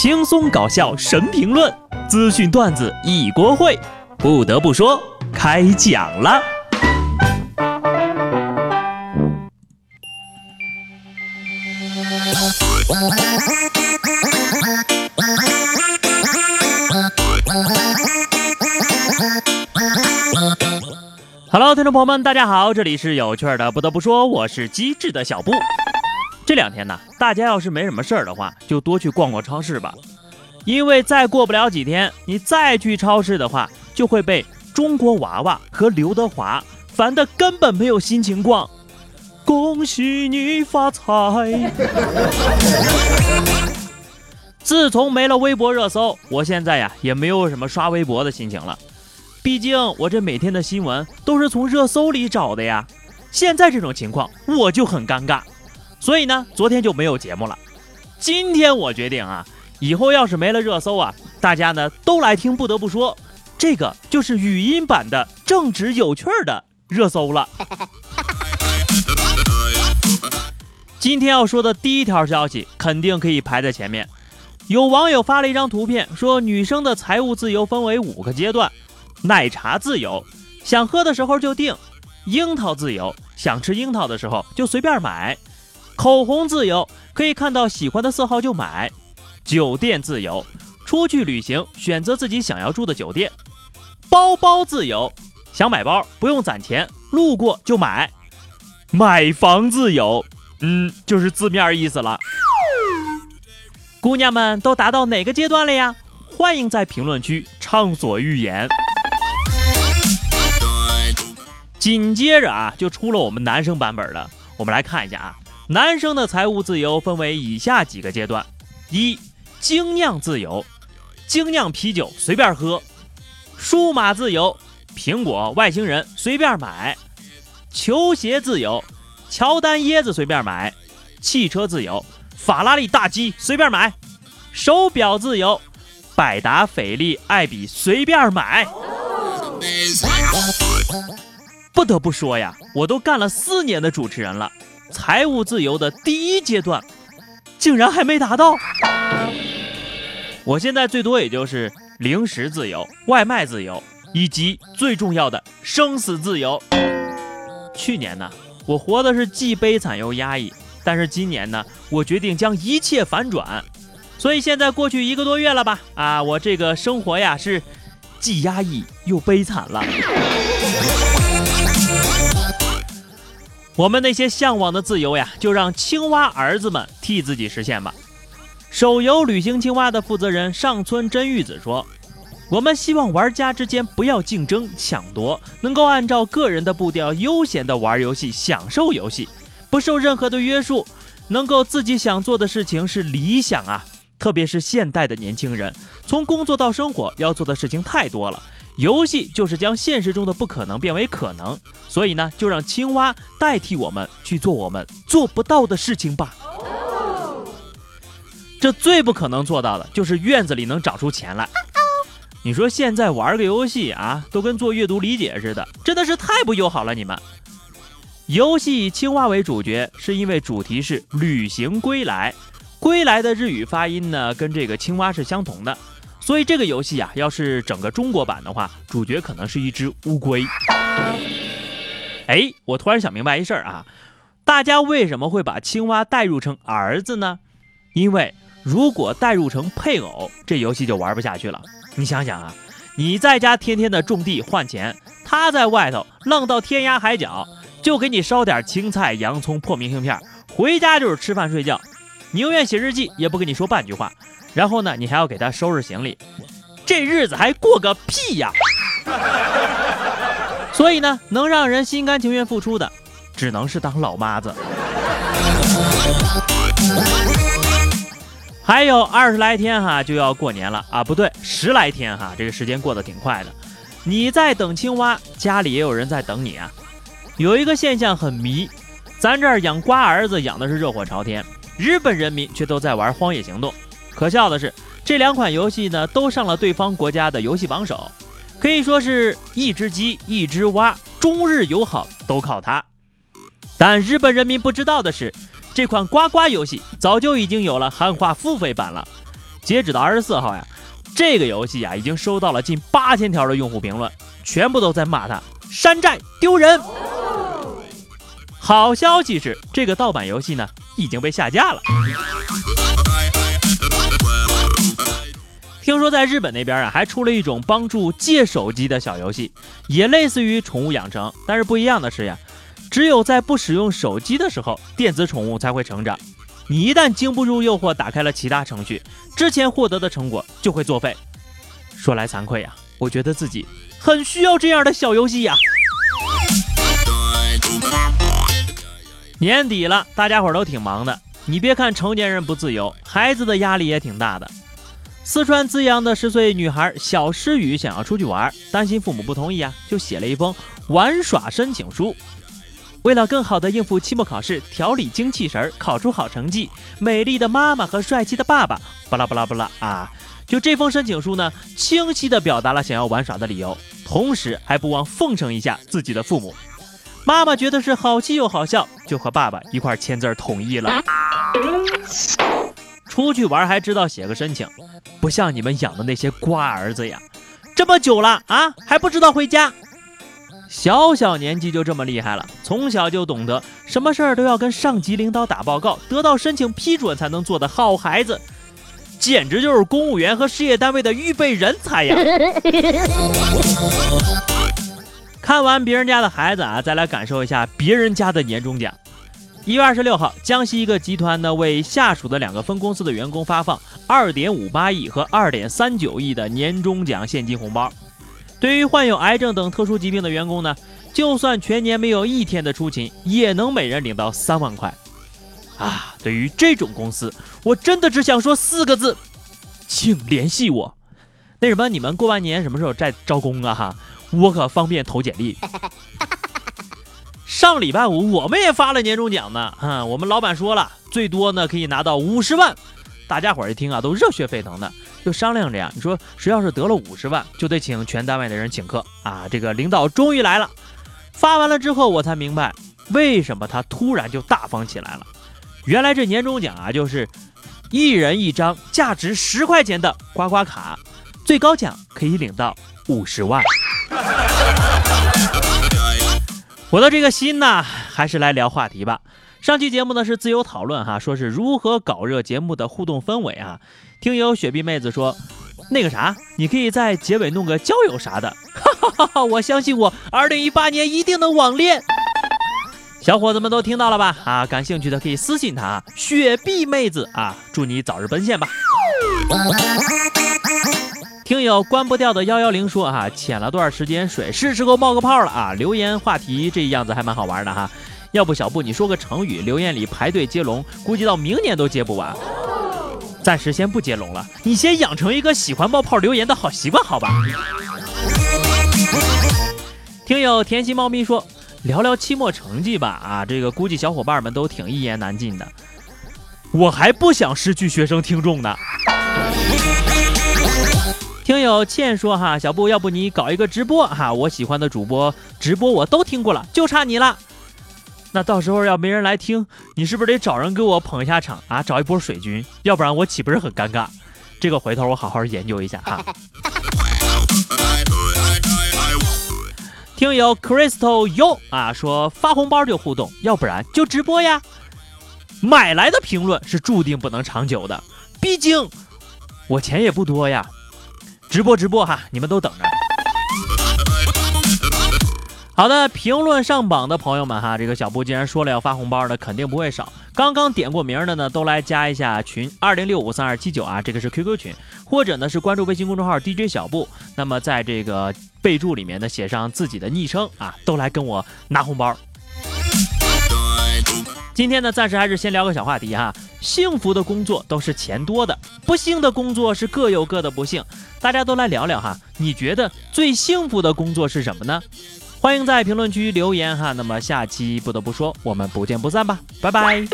轻松搞笑神评论，资讯段子一锅烩。不得不说，开讲了。Hello，听众朋友们，大家好，这里是有趣的。不得不说，我是机智的小布。这两天呢，大家要是没什么事儿的话，就多去逛逛超市吧。因为再过不了几天，你再去超市的话，就会被中国娃娃和刘德华烦得根本没有心情逛。恭喜你发财！自从没了微博热搜，我现在呀也没有什么刷微博的心情了。毕竟我这每天的新闻都是从热搜里找的呀。现在这种情况，我就很尴尬。所以呢，昨天就没有节目了。今天我决定啊，以后要是没了热搜啊，大家呢都来听。不得不说，这个就是语音版的正直有趣儿的热搜了。今天要说的第一条消息，肯定可以排在前面。有网友发了一张图片，说女生的财务自由分为五个阶段：奶茶自由，想喝的时候就订；樱桃自由，想吃樱桃的时候就随便买。口红自由，可以看到喜欢的色号就买；酒店自由，出去旅行选择自己想要住的酒店；包包自由，想买包不用攒钱，路过就买；买房自由，嗯，就是字面意思了。姑娘们都达到哪个阶段了呀？欢迎在评论区畅所欲言。紧接着啊，就出了我们男生版本的，我们来看一下啊。男生的财务自由分为以下几个阶段：一、精酿自由，精酿啤酒随便喝；数码自由，苹果、外星人随便买；球鞋自由，乔丹椰子随便买；汽车自由，法拉利大 G 随便买；手表自由，百达翡丽、爱彼随便买。不得不说呀，我都干了四年的主持人了。财务自由的第一阶段，竟然还没达到。我现在最多也就是零食自由、外卖自由，以及最重要的生死自由。去年呢，我活的是既悲惨又压抑，但是今年呢，我决定将一切反转。所以现在过去一个多月了吧？啊，我这个生活呀是既压抑又悲惨了。我们那些向往的自由呀，就让青蛙儿子们替自己实现吧。手游旅行青蛙的负责人上村真玉子说：“我们希望玩家之间不要竞争抢夺，能够按照个人的步调悠闲地玩游戏，享受游戏，不受任何的约束，能够自己想做的事情是理想啊！特别是现代的年轻人，从工作到生活要做的事情太多了。”游戏就是将现实中的不可能变为可能，所以呢，就让青蛙代替我们去做我们做不到的事情吧。这最不可能做到的就是院子里能长出钱来。你说现在玩个游戏啊，都跟做阅读理解似的，真的是太不友好了。你们游戏以青蛙为主角，是因为主题是旅行归来，归来的日语发音呢，跟这个青蛙是相同的。所以这个游戏啊，要是整个中国版的话，主角可能是一只乌龟。哎，我突然想明白一事儿啊，大家为什么会把青蛙代入成儿子呢？因为如果代入成配偶，这游戏就玩不下去了。你想想啊，你在家天天的种地换钱，他在外头浪到天涯海角，就给你烧点青菜、洋葱、破明信片，回家就是吃饭睡觉，宁愿写日记也不跟你说半句话。然后呢，你还要给他收拾行李，这日子还过个屁呀！所以呢，能让人心甘情愿付出的，只能是当老妈子。还有二十来天哈，就要过年了啊！不对，十来天哈，这个时间过得挺快的。你在等青蛙，家里也有人在等你啊。有一个现象很迷，咱这儿养瓜儿子养的是热火朝天，日本人民却都在玩荒野行动。可笑的是，这两款游戏呢都上了对方国家的游戏榜首，可以说是一只鸡一只蛙，中日友好都靠它。但日本人民不知道的是，这款呱呱游戏早就已经有了汉化付费版了。截止到二十四号呀，这个游戏呀已经收到了近八千条的用户评论，全部都在骂它山寨丢人。好消息是，这个盗版游戏呢已经被下架了。听说在日本那边啊，还出了一种帮助借手机的小游戏，也类似于宠物养成，但是不一样的是呀，只有在不使用手机的时候，电子宠物才会成长。你一旦经不住诱惑，打开了其他程序，之前获得的成果就会作废。说来惭愧呀，我觉得自己很需要这样的小游戏呀。年底了，大家伙都挺忙的。你别看成年人不自由，孩子的压力也挺大的。四川资阳的十岁女孩小诗雨想要出去玩，担心父母不同意啊，就写了一封玩耍申请书。为了更好的应付期末考试，调理精气神，考出好成绩，美丽的妈妈和帅气的爸爸，巴拉巴拉巴拉啊！就这封申请书呢，清晰地表达了想要玩耍的理由，同时还不忘奉承一下自己的父母。妈妈觉得是好气又好笑，就和爸爸一块签字同意了。出去玩还知道写个申请，不像你们养的那些瓜儿子呀，这么久了啊还不知道回家。小小年纪就这么厉害了，从小就懂得什么事儿都要跟上级领导打报告，得到申请批准才能做的好孩子，简直就是公务员和事业单位的预备人才呀！看完别人家的孩子啊，再来感受一下别人家的年终奖。一月二十六号，江西一个集团呢为下属的两个分公司的员工发放二点五八亿和二点三九亿的年终奖现金红包。对于患有癌症等特殊疾病的员工呢，就算全年没有一天的出勤，也能每人领到三万块。啊，对于这种公司，我真的只想说四个字，请联系我。那什么，你们过完年什么时候再招工啊？哈，我可方便投简历。上礼拜五我们也发了年终奖呢，哈，我们老板说了，最多呢可以拿到五十万。大家伙一听啊，都热血沸腾的，就商量着呀。你说谁要是得了五十万，就得请全单位的人请客啊。这个领导终于来了，发完了之后，我才明白为什么他突然就大方起来了。原来这年终奖啊，就是一人一张价值十块钱的刮刮卡，最高奖可以领到五十万。我的这个心呐，还是来聊话题吧。上期节目呢是自由讨论哈，说是如何搞热节目的互动氛围啊。听友雪碧妹子说，那个啥，你可以在结尾弄个交友啥的，哈哈哈哈！我相信我，二零一八年一定能网恋。小伙子们都听到了吧？啊，感兴趣的可以私信他啊，雪碧妹子啊，祝你早日奔现吧。听友关不掉的幺幺零说啊，潜了段时间水，是时候冒个泡了啊。留言话题这样子还蛮好玩的哈。要不小布你说个成语，留言里排队接龙，估计到明年都接不完。暂时先不接龙了，你先养成一个喜欢冒泡留言的好习惯，好吧？听友甜心猫咪说，聊聊期末成绩吧。啊，这个估计小伙伴们都挺一言难尽的。我还不想失去学生听众呢。听友倩说哈，小布要不你搞一个直播哈，我喜欢的主播直播我都听过了，就差你了。那到时候要没人来听，你是不是得找人给我捧一下场啊？找一波水军，要不然我岂不是很尴尬？这个回头我好好研究一下哈。听友 Crystal U 啊说发红包就互动，要不然就直播呀。买来的评论是注定不能长久的，毕竟我钱也不多呀。直播直播哈，你们都等着。好的，评论上榜的朋友们哈，这个小布既然说了要发红包的，肯定不会少。刚刚点过名的呢，都来加一下群二零六五三二七九啊，这个是 QQ 群，或者呢是关注微信公众号 DJ 小布，那么在这个备注里面呢写上自己的昵称啊，都来跟我拿红包。今天呢，暂时还是先聊个小话题哈，幸福的工作都是钱多的，不幸的工作是各有各的不幸，大家都来聊聊哈，你觉得最幸福的工作是什么呢？欢迎在评论区留言哈，那么下期不得不说，我们不见不散吧，拜拜。